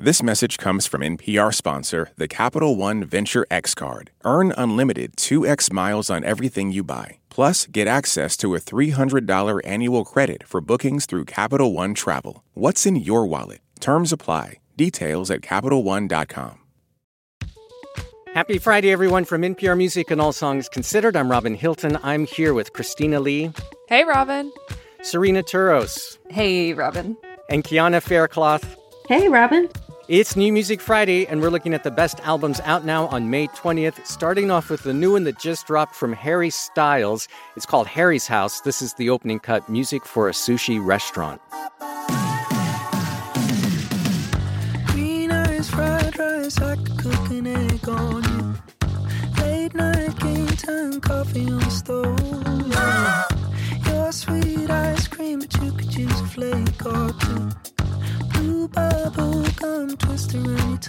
This message comes from NPR sponsor, the Capital One Venture X Card. Earn unlimited 2x miles on everything you buy. Plus, get access to a $300 annual credit for bookings through Capital One Travel. What's in your wallet? Terms apply. Details at CapitalOne.com. Happy Friday, everyone, from NPR Music and All Songs Considered. I'm Robin Hilton. I'm here with Christina Lee. Hey, Robin. Cyrena Touros. Hey, Robin. And Keanna Faircloth. Hey, Robin. It's New Music Friday, and we're looking at the best albums out now on May 20th, starting off with the new one that just dropped from Harry Styles. It's called Harry's House. This is the opening cut Music for a Sushi Restaurant. Green eyes, fried rice, I could cook an egg on you. Late night game time, coffee on the stove. Your sweet ice cream, but you could use a flake or two bubble gum twist around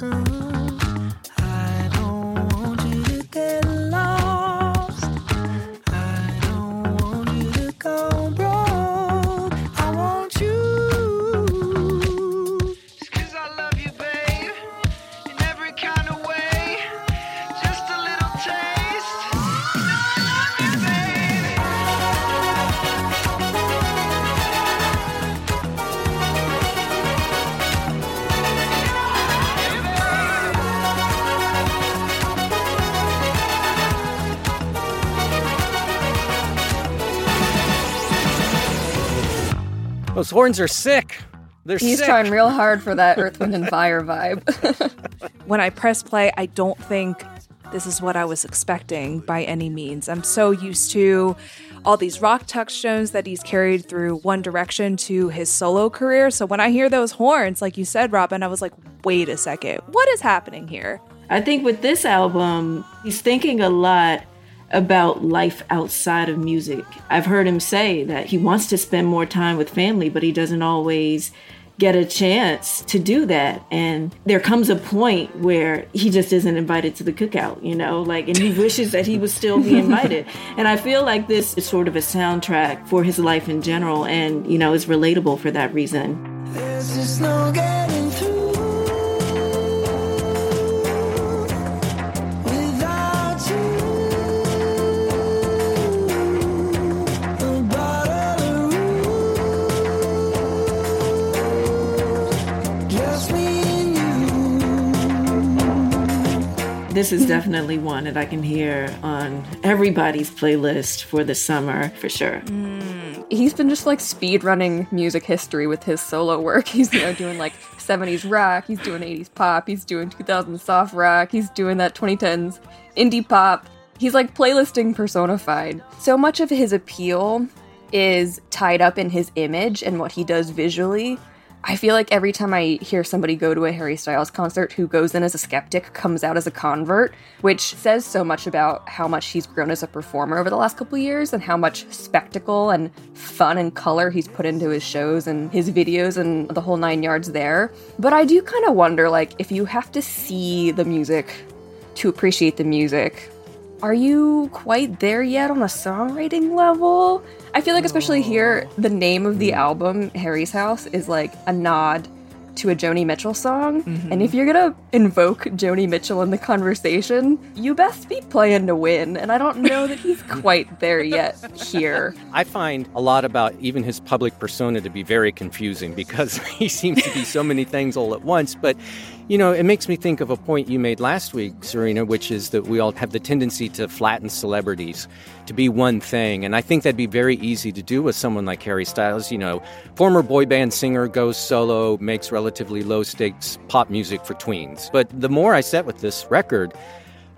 Those horns are sick. They're He's sick. trying real hard for that Earth, Wind, and Fire vibe. when I press play, I don't think this is what I was expecting by any means. I'm so used to all these rock touchstones that he's carried through One Direction to his solo career. So when I hear those horns, like you said, Robin, I was like, wait a second, what is happening here? I think with this album, he's thinking a lot about life outside of music. I've heard him say that he wants to spend more time with family, but he doesn't always get a chance to do that. And there comes a point where he just isn't invited to the cookout, you know, like, and he wishes that he would still be invited. and I feel like this is sort of a soundtrack for his life in general and, you know, is relatable for that reason. This is definitely one that I can hear on everybody's playlist for the summer for sure. Mm. He's been just like speed running music history with his solo work. He's you know doing like 70s rock, he's doing 80s pop, he's doing 2000s soft rock, he's doing that 2010s indie pop. He's like playlisting personified. So much of his appeal is tied up in his image and what he does visually. I feel like every time I hear somebody go to a Harry Styles concert who goes in as a skeptic comes out as a convert, which says so much about how much he's grown as a performer over the last couple years and how much spectacle and fun and color he's put into his shows and his videos and the whole nine yards there. But I do kind of wonder like if you have to see the music to appreciate the music, are you quite there yet on a songwriting level? I feel like, especially here, the name of the album, Harry's House, is like a nod to a Joni Mitchell song. Mm-hmm. And if you're gonna invoke Joni Mitchell in the conversation, you best be playing to win. And I don't know that he's quite there yet here. I find a lot about even his public persona to be very confusing because he seems to be so many things all at once. But, you know, it makes me think of a point you made last week, Cyrena, which is that we all have the tendency to flatten celebrities to be one thing. And I think that'd be very easy to do with someone like Harry Styles. You know, former boy band singer goes solo, makes relatively low stakes pop music for tweens. But the more I sat with this record,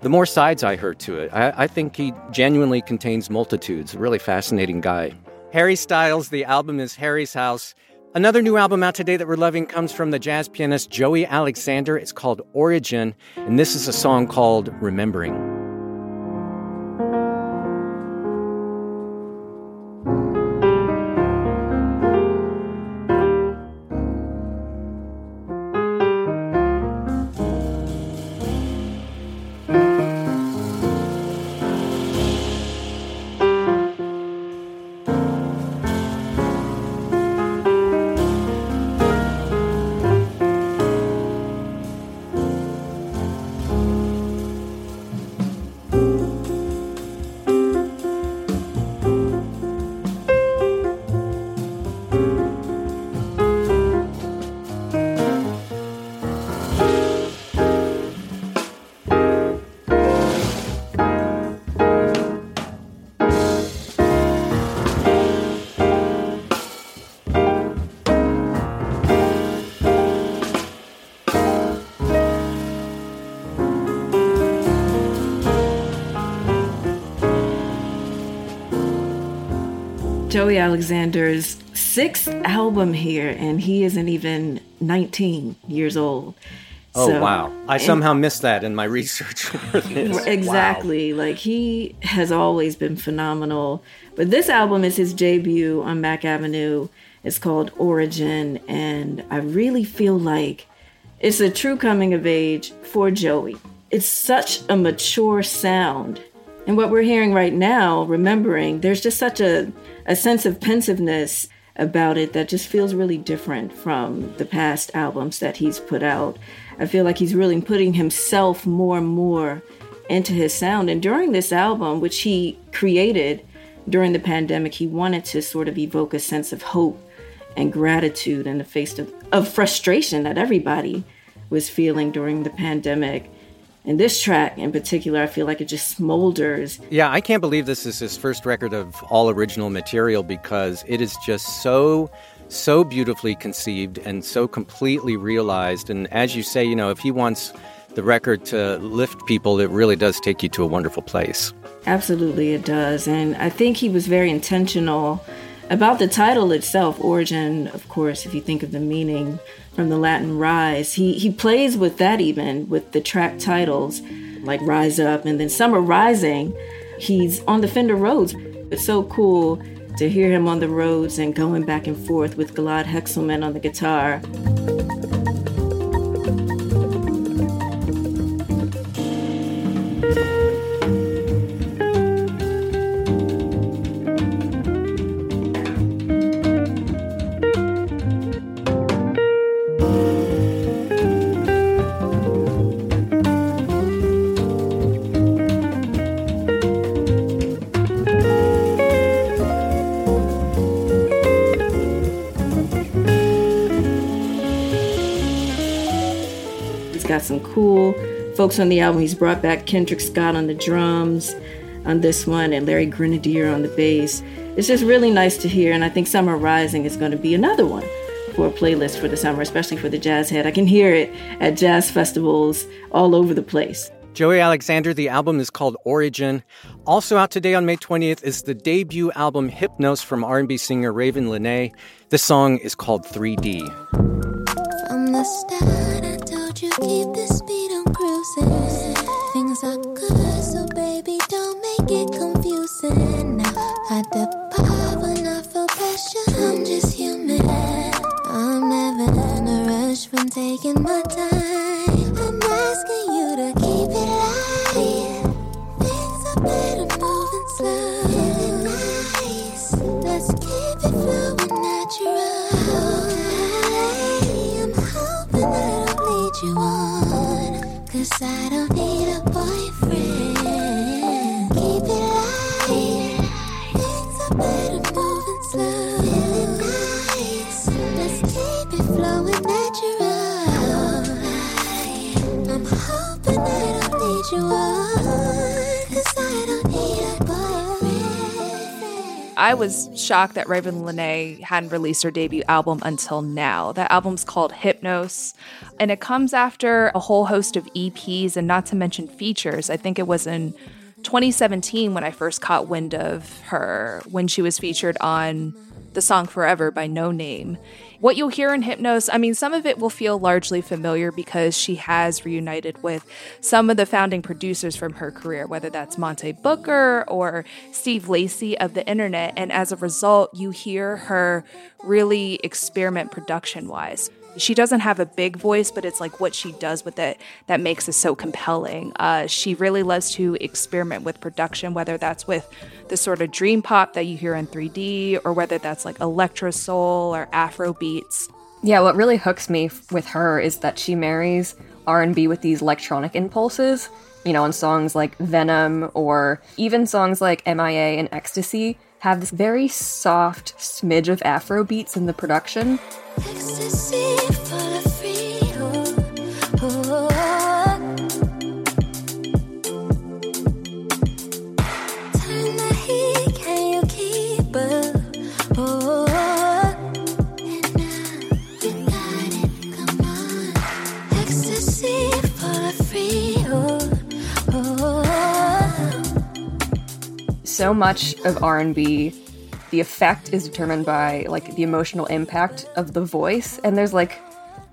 the more sides I heard to it. I, I think he genuinely contains multitudes. A really fascinating guy. Harry Styles, the album is Harry's House. Another new album out today that we're loving comes from the jazz pianist Joey Alexander. It's called Origin, and this is a song called Remembering. Joey Alexander's sixth album here, and he isn't even 19 years old. Oh So- wow! I somehow missed that in my research for this. Exactly. Like he has always been phenomenal. But this album is his debut on Mack Avenue. It's called Origin. And I really feel like it's a true coming of age for Joey. It's such a mature sound. And what we're hearing right now, remembering, there's just such a, a sense of pensiveness about it that just feels really different from the past albums that he's put out. I feel like he's really putting himself more and more into his sound. And during this album, which he created during the pandemic, he wanted to sort of evoke a sense of hope and gratitude in the face of, of frustration that everybody was feeling during the pandemic. And this track in particular, I feel like it just smolders Yeah, I can't believe this is his first record of all original material because it is just so so beautifully conceived and so completely realized and as you say, you know, if he wants the record to lift people, it really does take you to a wonderful place. Absolutely, it does. And I think he was very intentional about the title itself, Origin, of course, if you think of the meaning from the Latin rise. He, he plays with that even, with the track titles like Rise Up and then Summer Rising. He's on the Fender Rhodes. It's so cool to hear him on the Rhodes and going back and forth with Gilad Hekselman on the guitar. Got some cool folks on the album. He's brought back Kendrick Scott on the drums on this one and Larry Grenadier on the bass. It's just really nice to hear, and I think Summer Rising is going to be another one for a playlist for the summer, especially for the jazz head. I can hear it at jazz festivals all over the place. Joey Alexander, the album is called Origin. Also out today on May 20th is the debut album Hypnos from R&B singer Ravyn Lenae. This song is called 3D. You keep the speed on cruising. Things are good, so baby, don't make it confusing. Now, at the bar when I feel pressure, I'm just human. I'm never in a rush when taking my time. I was shocked that Ravyn Lenae hadn't released her debut album until now. That album's called Hypnos, and it comes after a whole host of EPs and not to mention features. I think it was in 2017 when I first caught wind of her when she was featured on the song Forever by Noname. What you'll hear in Hypnos, I mean, some of it will feel largely familiar because she has reunited with some of the founding producers from her career, whether that's Monte Booker or Steve Lacey of the internet. And as a result, you hear her really experiment production wise. She doesn't have a big voice, but it's like what she does with it that makes it so compelling. Uh, she really loves to experiment with production, whether that's with the sort of dream pop that you hear in 3D, or whether that's like electro soul or Afro beats. Yeah, what really hooks me with her is that she marries R&B with these electronic impulses. You know, on songs like Venom or even songs like MIA and Xtasy have this very soft smidge of Afro beats in the production. Xtasy So much of R&B the effect is determined by like the emotional impact of the voice and there's like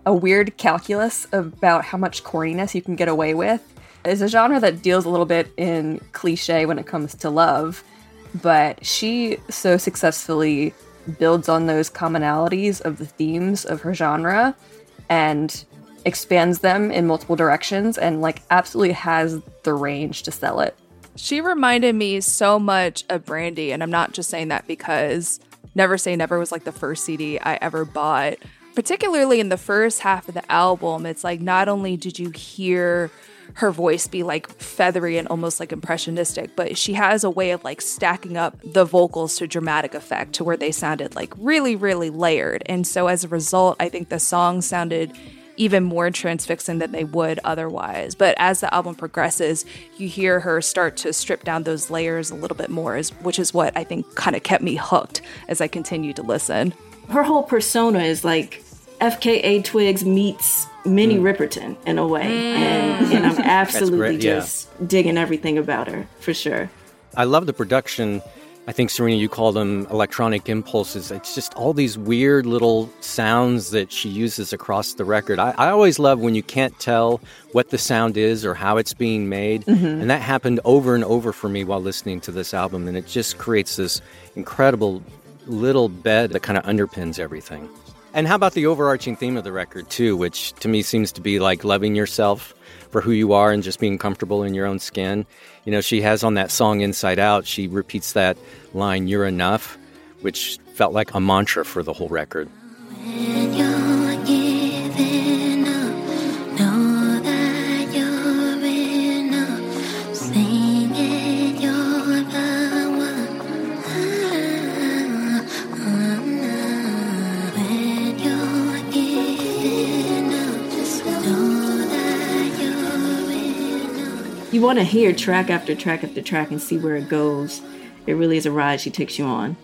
a weird calculus about how much corniness you can get away with. It's a genre that deals a little bit in cliche when it comes to love, but she so successfully builds on those commonalities of the themes of her genre and expands them in multiple directions and like absolutely has the range to sell it. She reminded me so much of Brandy, and I'm not just saying that because Never Say Never was like the first CD I ever bought. Particularly in the first half of the album, it's like not only did you hear her voice be like feathery and almost like impressionistic, but she has a way of like stacking up the vocals to dramatic effect to where they sounded like really, really layered. And so as a result, I think the song sounded even more transfixing than they would otherwise. But as the album progresses, you hear her start to strip down those layers a little bit more, which is what I think kind of kept me hooked as I continued to listen. Her whole persona is like FKA Twigs meets Minnie mm. Riperton in a way. Mm. And, and, I'm absolutely yeah. just digging everything about her for sure. I love the production I think, Cyrena, you call them electronic impulses. It's just all these weird little sounds that she uses across the record. I, I always love when you can't tell what the sound is or how it's being made. Mm-hmm. And that happened over and over for me while listening to this album. And it just creates this incredible little bed that kind of underpins everything. And how about the overarching theme of the record, too, which to me seems to be like loving yourself for who you are and just being comfortable in your own skin. You know, she has on that song Inside Out, she repeats that line, You're enough, which felt like a mantra for the whole record. You want to hear track after track after track and see where it goes. It really is a ride she takes you on.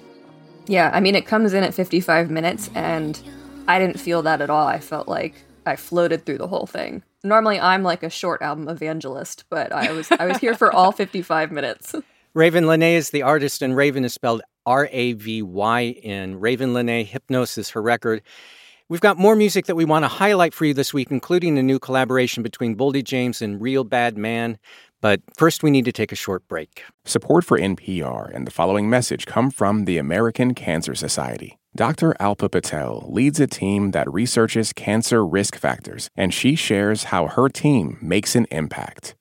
Yeah, I mean, it comes in at 55 minutes, and I didn't feel that at all. I felt like I floated through the whole thing. Normally, I'm like a short album evangelist, but I was I was here for all 55 minutes. Ravyn Lenae is the artist, and Ravyn is spelled R A V Y N. Ravyn Lenae, Hypnosis, her record. We've got more music that we want to highlight for you this week, including a new collaboration between Boldy James and Real Bad Man. But first, we need to take a short break. Support for NPR and the following message come from the American Cancer Society. Dr. Alpa Patel leads a team that researches cancer risk factors, and she shares how her team makes an impact.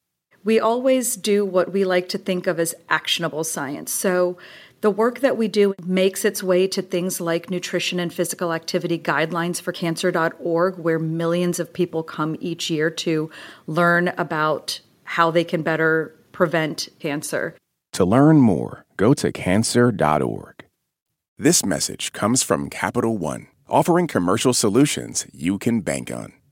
We always do what we like to think of as actionable science. So, the work that we do makes its way to things like nutrition and physical activity guidelines for cancer.org, where millions of people come each year to learn about how they can better prevent cancer. To learn more, go to cancer.org. This message comes from Capital One, offering commercial solutions you can bank on.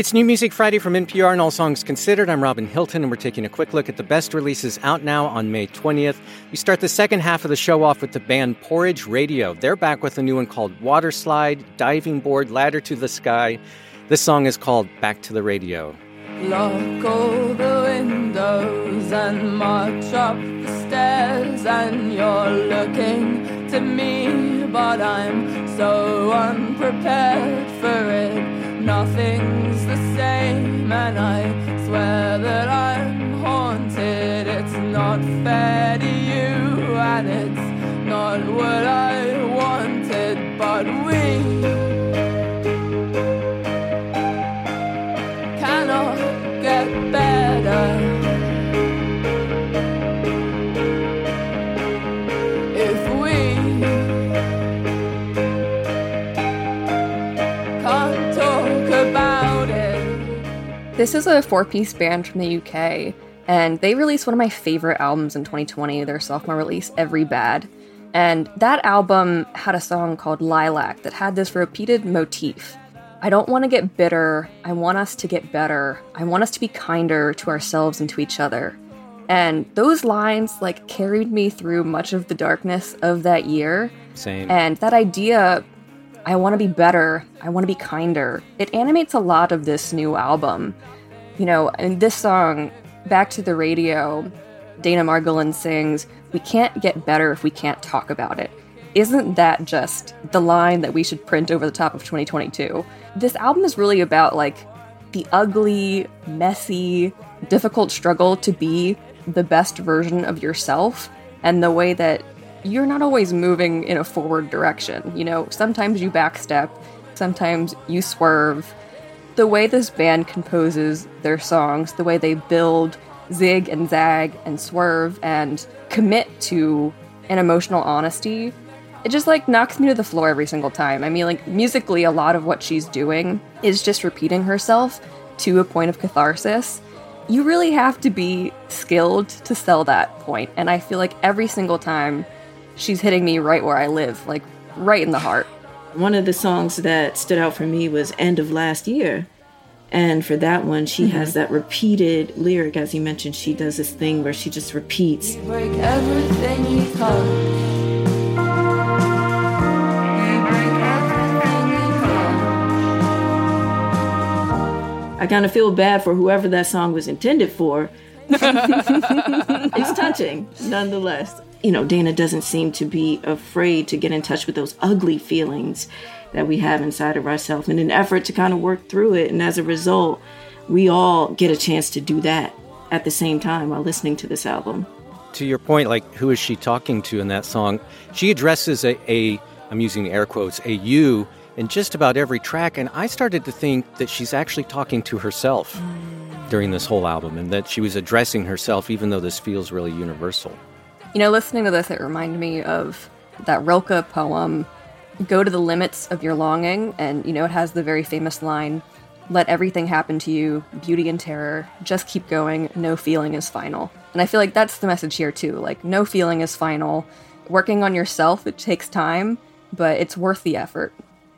It's New Music Friday from NPR and All Songs Considered. I'm Robin Hilton, and we're taking a quick look at the best releases out now on May 20th. We start the second half of the show off with the band Porridge Radio. They're back with a new one called Water Slide, Diving Board, Ladder to the Sky. This song is called Back to the Radio. Lock all the windows and march up the stairs, and you're looking to me, but I'm so unprepared for it nothing's the same, and I swear that I'm haunted. It's not fair to you, and it's not what I wanted, but we This is a four piece band from the UK, and they released one of my favorite albums in 2020, their sophomore release, Every Bad. And that album had a song called Lilac that had this repeated motif. I don't want to get bitter. I want us to get better. I want us to be kinder to ourselves and to each other. And those lines like carried me through much of the darkness of that year. Same. And that idea, I want to be better, I want to be kinder, it animates a lot of this new album. You know, in this song, Back to the Radio, Dana Margolin sings, We can't get better if we can't talk about it. Isn't that just the line that we should print over the top of 2022? This album is really about like the ugly, messy, difficult struggle to be the best version of yourself and the way that you're not always moving in a forward direction. You know, sometimes you backstep, sometimes you swerve. The way this band composes their songs, the way they build, zig and zag and swerve and commit to an emotional honesty, it just like knocks me to the floor every single time. I mean, like musically, a lot of what she's doing is just repeating herself to a point of catharsis you really have to be skilled to sell that point. And I feel like every single time she's hitting me right where I live, like right in the heart. One of the songs that stood out for me was End of Last Year. And for that one, she mm-hmm. has that repeated lyric. As you mentioned, she does this thing where she just repeats. Break everything you touch. I kind of feel bad for whoever that song was intended for. it's touching, nonetheless. You know, Dana doesn't seem to be afraid to get in touch with those ugly feelings that we have inside of ourselves in an effort to kind of work through it. And as a result, we all get a chance to do that at the same time while listening to this album. To your point, like who is she talking to in that song? She addresses a, a I'm using air quotes, a you in just about every track. And I started to think that she's actually talking to herself mm. During this whole album and that she was addressing herself, even though this feels really universal. You know, listening to this, it reminded me of that Rilke poem, Go to the Limits of Your Longing. And, you know, it has the very famous line, Let everything happen to you, beauty and terror. Just keep going. No feeling is final. And I feel like that's the message here, too. Like, no feeling is final. Working on yourself, it takes time, but it's worth the effort.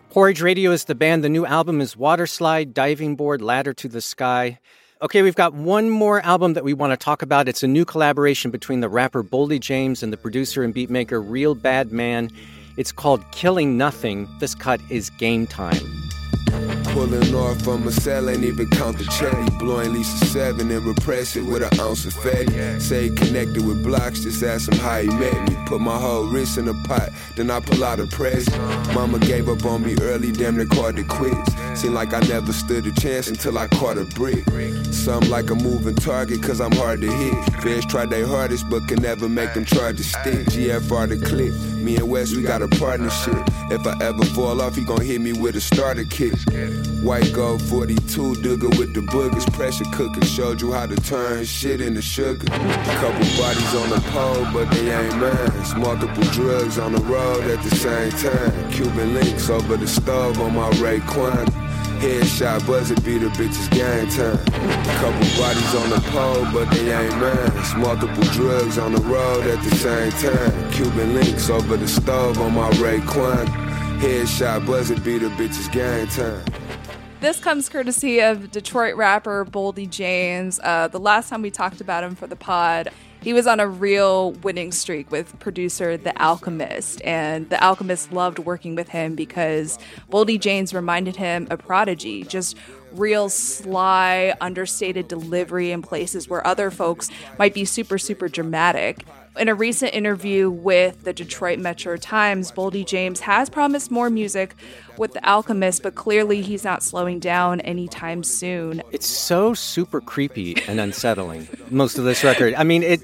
Porridge Radio is the band. The new album is Water Slide, Diving Board, Ladder to the Sky. Okay, we've got one more album that we want to talk about. It's a new collaboration between the rapper Boldy James and the producer and beatmaker Real Bad Man. It's called Killing Nothing. This cut is Game Time. Pulling off from a cell, ain't even count the check. Blowing a 7 and repress it with an ounce of fatty. Say connected with blocks, just ask him how he met me. Put my whole wrist in a pot, then I pull out a press. Mama gave up on me early, damn near called it quits. Seemed like I never stood a chance until I caught a brick. Something like a moving target, cause I'm hard to hit. Feds tried their hardest, but can never make them charges stick. GFR the clip. Me and West, we got a partnership. If I ever fall off, he gon' hit me with a starter kit. White gold 42 digger with the boogers. Pressure cooker showed you how to turn shit into sugar. Couple bodies on the pole, but they ain't mine. Multiple drugs on the road at the same time. Cuban links over the stove on my Raekwon. Headshot buzzer the bitches gang time. Couple bodies on the pole, but they ain't mine. Multiple drugs on the road at the same time. Cuban links over the stove on my Raekwon. Headshot buzzer the bitches gang time. This comes courtesy of Detroit rapper Boldy James. Uh, the last time we talked about him for the pod, he was on a real winning streak with producer The Alchemist. And The Alchemist loved working with him because Boldy James reminded him a prodigy, just real sly, understated delivery in places where other folks might be super, super dramatic. In a recent interview with the Detroit Metro Times, Boldy James has promised more music with The Alchemist, but clearly he's not slowing down anytime soon. It's so super creepy and unsettling, most of this record. I mean, it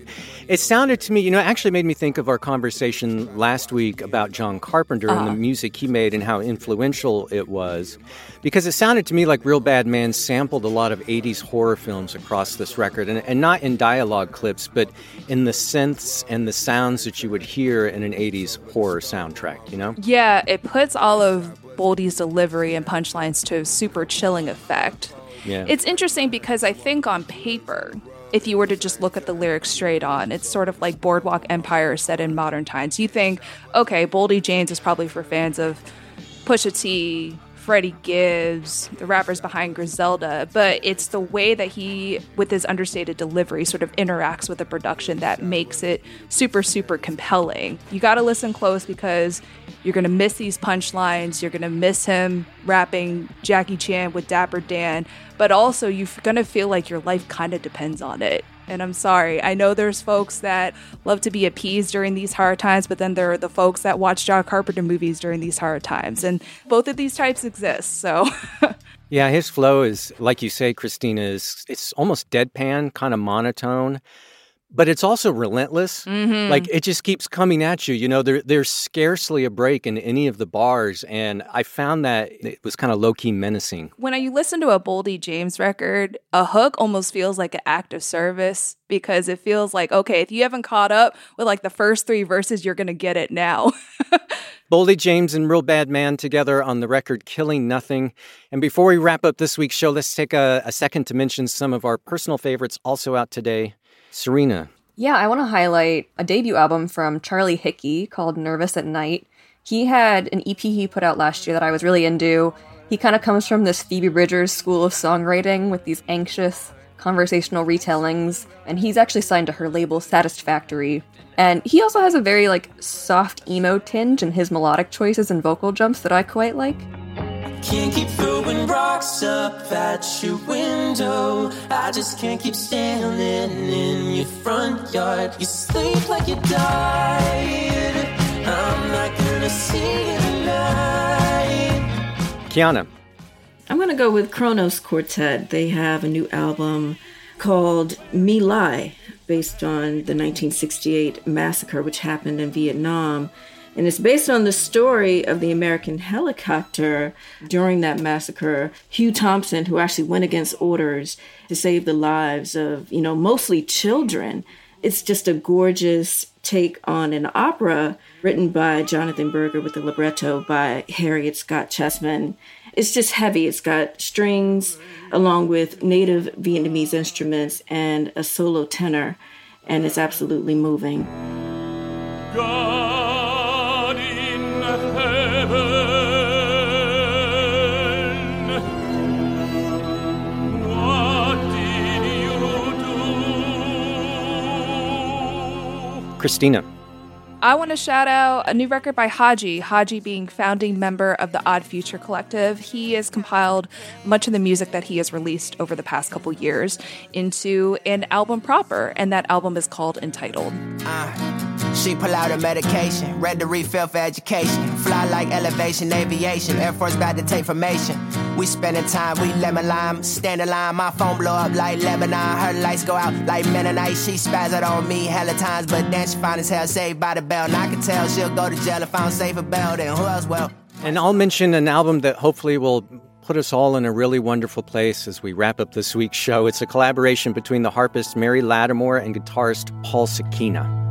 it sounded to me, you know, it actually made me think of our conversation last week about John Carpenter uh-huh. and the uh-huh. music he made and how influential it was. Because it sounded to me like Real Bad Man sampled a lot of 80s horror films across this record, and, and not in dialogue clips, but in the synths and the sounds that you would hear in an 80s horror soundtrack, you know? Yeah, it puts all of Boldy's delivery and punchlines to a super chilling effect. Yeah. It's interesting because I think on paper, if you were to just look at the lyrics straight on. It's sort of like Boardwalk Empire set in modern times. You think, okay, Boldy James is probably for fans of Pusha T, Freddie Gibbs, the rappers behind Griselda, but it's the way that he, with his understated delivery, sort of interacts with the production that makes it super, super compelling. You got to listen close because you're going to miss these punchlines. You're going to miss him rapping Jackie Chan with Dapper Dan, but also you're going to feel like your life kind of depends on it. And I'm sorry. I know there's folks that love to be appeased during these hard times, but then there are the folks that watch John Carpenter movies during these hard times. And both of these types exist. So. yeah, his flow is, like you say, Christina, is it's almost deadpan, kind of monotone but it's also relentless. Mm-hmm. Like it just keeps coming at you. You know, there, there's scarcely a break in any of the bars. And I found that it was kind of low key menacing. When you listen to a Boldy James record, a hook almost feels like an act of service because it feels like, okay, if you haven't caught up with like the first three verses, you're going to get it now. Boldy James and Real Bad Man together on the record Killing Nothing. And before we wrap up this week's show, let's take a, a second to mention some of our personal favorites also out today. Cyrena. Yeah, I want to highlight a debut album from Charlie Hickey called Nervous at Night. He had an EP he put out last year that I was really into. He kind of comes from this Phoebe Bridgers school of songwriting with these anxious conversational retellings, and he's actually signed to her label Satisfactory. And he also has a very like soft emo tinge in his melodic choices and vocal jumps that I quite like. Can't keep throwing rocks up at your window. I just can't keep standing in your front yard. You sleep like you died. I'm not gonna see you tonight. Keanna. I'm going to go with Kronos Quartet. They have a new album called Mỹ Lai, based on the 1968 massacre which happened in Vietnam. And it's based on the story of the American helicopter during that massacre, Hugh Thompson, who actually went against orders to save the lives of, you know, mostly children. It's just a gorgeous take on an opera written by Jonathan Berger with the libretto by Harriet Scott Chessman. It's just heavy. It's got strings along with native Vietnamese instruments and a solo tenor, and it's absolutely moving. God Christina. I want to shout out a new record by Hodgy. Hodgy being founding member of the Odd Future Collective. He has compiled much of the music that he has released over the past couple years into an album proper, and that album is called Entitled. She pull out her medication, read the refill for education. Fly like elevation, aviation. Air Force about to take formation. We spending time, we lemon lime. Stand in line, my phone blow up like Lebanon. Her lights go out like Mennonite. She spaz out on me hella times, but then she fine as hell, saved by the bell. And I can tell she'll go to jail if I don't save a bell. Then who else will? And I'll mention an album that hopefully will put us all in a really wonderful place as we wrap up this week's show. It's a collaboration between the harpist Mary Lattimore and guitarist Paul Sukeena.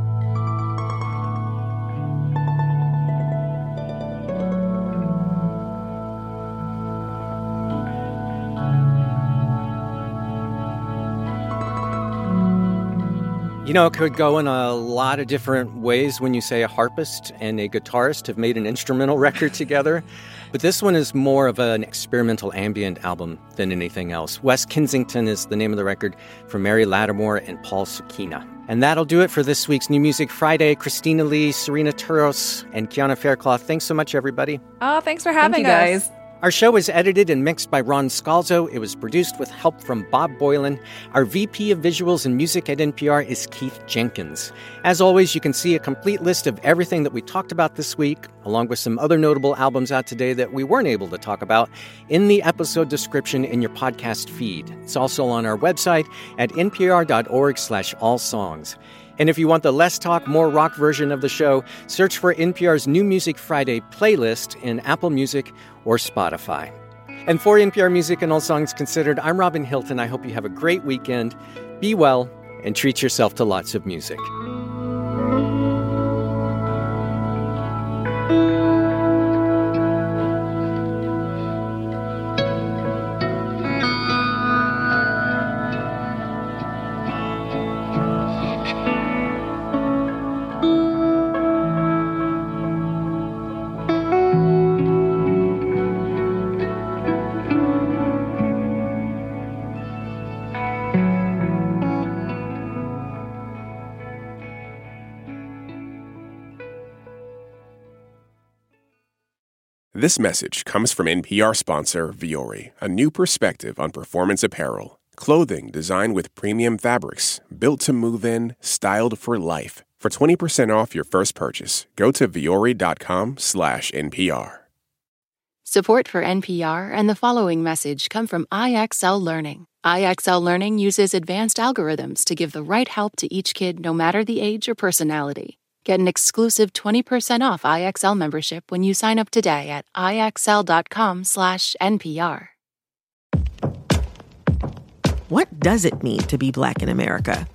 You know, it could go in a lot of different ways when you say a harpist and a guitarist have made an instrumental record together. But this one is more of an experimental ambient album than anything else. West Kensington is the name of the record from Mary Lattimore and Paul Sukeena. And that'll do it for this week's New Music Friday. Christina Lee, Cyrena Touros, and Keanna Faircloth. Thanks so much, everybody. Oh, thanks for having Thank you us. guys. Our show is edited and mixed by Ron Scalzo. It was produced with help from Bob Boylan. Our VP of Visuals and Music at NPR is Keith Jenkins. As always, you can see a complete list of everything that we talked about this week, along with some other notable albums out today that we weren't able to talk about, in the episode description in your podcast feed. It's also on our website at npr.org slash all songs. And if you want the less talk, more rock version of the show, search for NPR's New Music Friday playlist in Apple Music or Spotify. And for NPR Music and All Songs Considered, I'm Robin Hilton. I hope you have a great weekend. Be well and treat yourself to lots of music. This message comes from NPR sponsor Vuori, a new perspective on performance apparel. Clothing designed with premium fabrics, built to move in, styled for life. For 20% off your first purchase, go to vuori.com slash NPR. Support for NPR and the following message come from IXL Learning. IXL Learning uses advanced algorithms to give the right help to each kid no matter the age or personality. Get an exclusive 20% off IXL membership when you sign up today at IXL.com/NPR. What does it mean to be black in America?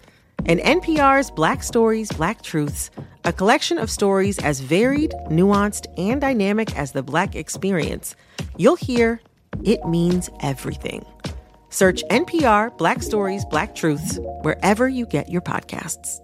In NPR's Black Stories, Black Truths, a collection of stories as varied, nuanced, and dynamic as the black experience, you'll hear it means everything. Search NPR Black Stories, Black Truths wherever you get your podcasts.